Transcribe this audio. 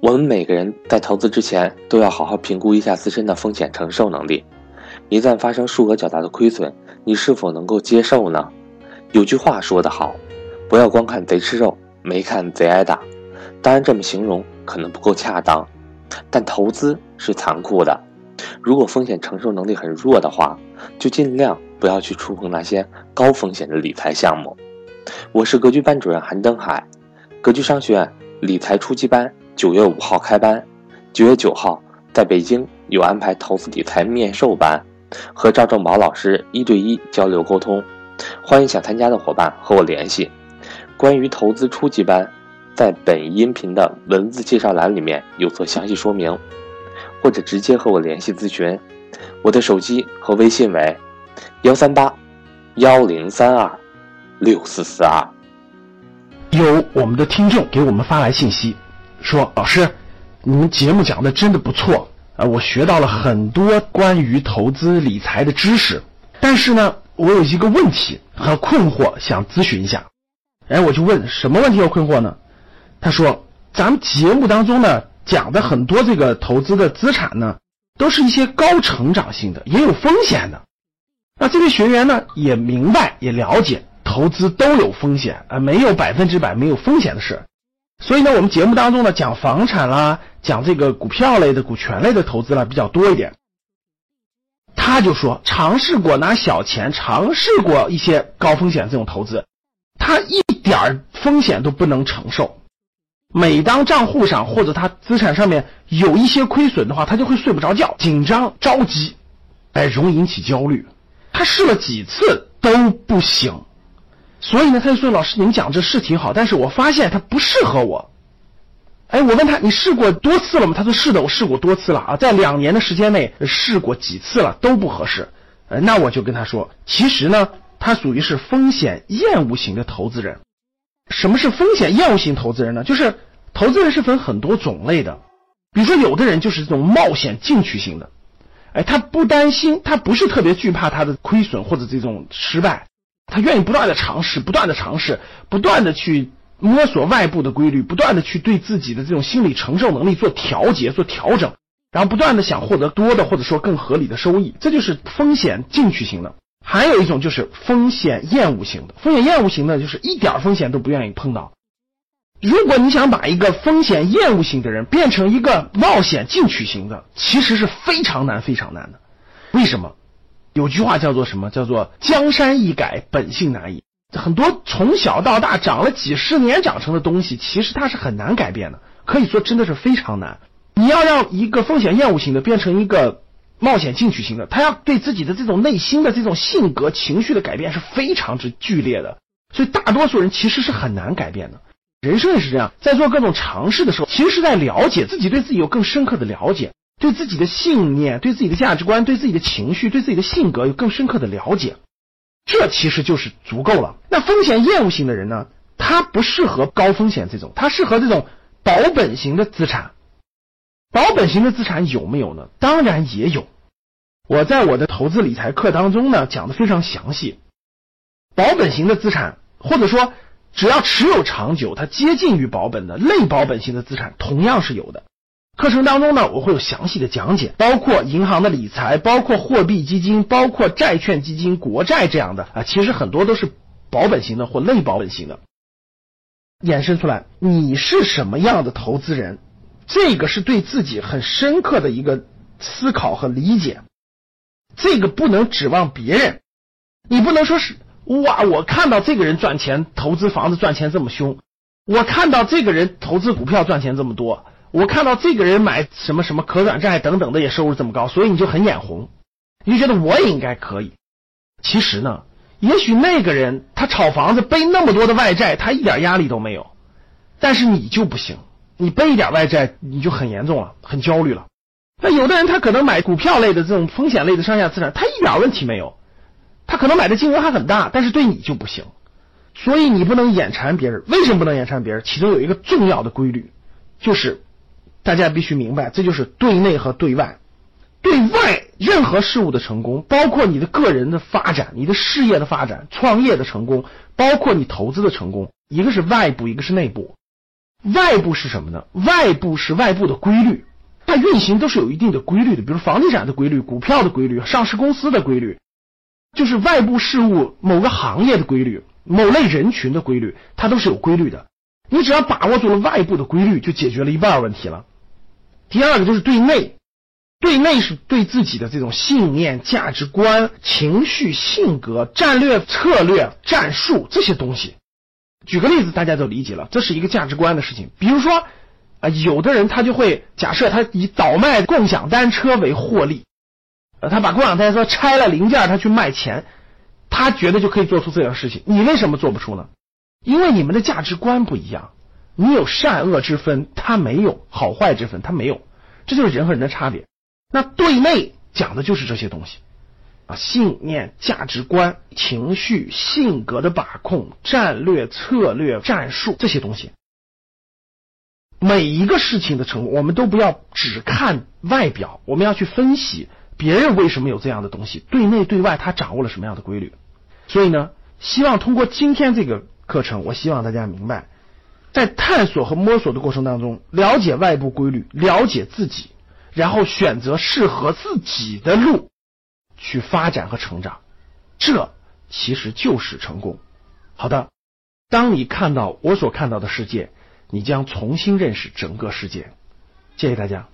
我们每个人在投资之前都要好好评估一下自身的风险承受能力。一旦发生数额较大的亏损，你是否能够接受呢？有句话说得好，不要光看贼吃肉，没看贼挨打。当然，这么形容可能不够恰当，但投资是残酷的。如果风险承受能力很弱的话，就尽量不要去触碰那些高风险的理财项目。我是格局班主任韩登海，格局商学院理财初级班。九月五号开班，九月九号在北京有安排投资理财面授班，和赵正宝老师一对一交流沟通。欢迎想参加的伙伴和我联系。关于投资初级班，在本音频的文字介绍栏里面有做详细说明，或者直接和我联系咨询。我的手机和微信为幺三八幺零三二六四四二。有我们的听众给我们发来信息。说老师，你们节目讲的真的不错啊！我学到了很多关于投资理财的知识，但是呢，我有一个问题和困惑，想咨询一下。哎，我就问什么问题和困惑呢？他说，咱们节目当中呢讲的很多这个投资的资产呢，都是一些高成长性的，也有风险的。那这位学员呢也明白也了解，投资都有风险啊，没有百分之百没有风险的事。所以呢，我们节目当中呢讲房产啦，讲这个股票类的、股权类的投资啦比较多一点。他就说尝试过拿小钱，尝试过一些高风险这种投资，他一点儿风险都不能承受。每当账户上或者他资产上面有一些亏损的话，他就会睡不着觉，紧张着急，哎，容易引起焦虑。他试了几次都不行。所以呢，他就说：“老师，您讲这是挺好，但是我发现它不适合我。”哎，我问他：“你试过多次了吗？”他说：“是的，我试过多次了啊，在两年的时间内试过几次了，都不合适。”呃，那我就跟他说：“其实呢，他属于是风险厌恶型的投资人。什么是风险厌恶型投资人呢？就是投资人是分很多种类的，比如说有的人就是这种冒险进取型的，哎，他不担心，他不是特别惧怕他的亏损或者这种失败。”他愿意不断的尝试，不断的尝试，不断的去摸索外部的规律，不断的去对自己的这种心理承受能力做调节、做调整，然后不断的想获得多的或者说更合理的收益，这就是风险进取型的。还有一种就是风险厌恶型的，风险厌恶型的就是一点风险都不愿意碰到。如果你想把一个风险厌恶型的人变成一个冒险进取型的，其实是非常难、非常难的。为什么？有句话叫做什么？叫做江山易改，本性难移。很多从小到大长了几十年长成的东西，其实它是很难改变的。可以说真的是非常难。你要让一个风险厌恶型的变成一个冒险进取型的，他要对自己的这种内心的这种性格、情绪的改变是非常之剧烈的。所以大多数人其实是很难改变的。人生也是这样，在做各种尝试的时候，其实是在了解自己，对自己有更深刻的了解。对自己的信念、对自己的价值观、对自己的情绪、对自己的性格有更深刻的了解，这其实就是足够了。那风险厌恶型的人呢？他不适合高风险这种，他适合这种保本型的资产。保本型的资产有没有呢？当然也有。我在我的投资理财课当中呢讲的非常详细。保本型的资产，或者说只要持有长久，它接近于保本的类保本型的资产，同样是有的。课程当中呢，我会有详细的讲解，包括银行的理财，包括货币基金，包括债券基金、国债这样的啊，其实很多都是保本型的或类保本型的。衍生出来，你是什么样的投资人？这个是对自己很深刻的一个思考和理解。这个不能指望别人，你不能说是哇，我看到这个人赚钱，投资房子赚钱这么凶，我看到这个人投资股票赚钱这么多。我看到这个人买什么什么可转债等等的也收入这么高，所以你就很眼红，你就觉得我也应该可以。其实呢，也许那个人他炒房子背那么多的外债，他一点压力都没有，但是你就不行，你背一点外债你就很严重了，很焦虑了。那有的人他可能买股票类的这种风险类的上下资产，他一点问题没有，他可能买的金额还很大，但是对你就不行。所以你不能眼馋别人，为什么不能眼馋别人？其中有一个重要的规律，就是。大家必须明白，这就是对内和对外。对外任何事物的成功，包括你的个人的发展、你的事业的发展、创业的成功，包括你投资的成功，一个是外部，一个是内部。外部是什么呢？外部是外部的规律，它运行都是有一定的规律的，比如房地产的规律、股票的规律、上市公司的规律，就是外部事物某个行业的规律、某类人群的规律，它都是有规律的。你只要把握住了外部的规律，就解决了一半问题了。第二个就是对内，对内是对自己的这种信念、价值观、情绪、性格、战略、策略、战术这些东西。举个例子，大家就理解了，这是一个价值观的事情。比如说，啊，有的人他就会假设他以倒卖共享单车为获利，呃，他把共享单车拆了零件，他去卖钱，他觉得就可以做出这样的事情。你为什么做不出呢？因为你们的价值观不一样，你有善恶之分，他没有好坏之分，他没有，这就是人和人的差别。那对内讲的就是这些东西啊。信念、价值观、情绪、性格的把控、战略、策略、战术这些东西，每一个事情的成功，我们都不要只看外表，我们要去分析别人为什么有这样的东西，对内对外他掌握了什么样的规律。所以呢，希望通过今天这个课程，我希望大家明白，在探索和摸索的过程当中，了解外部规律，了解自己，然后选择适合自己的路。去发展和成长，这其实就是成功。好的，当你看到我所看到的世界，你将重新认识整个世界。谢谢大家。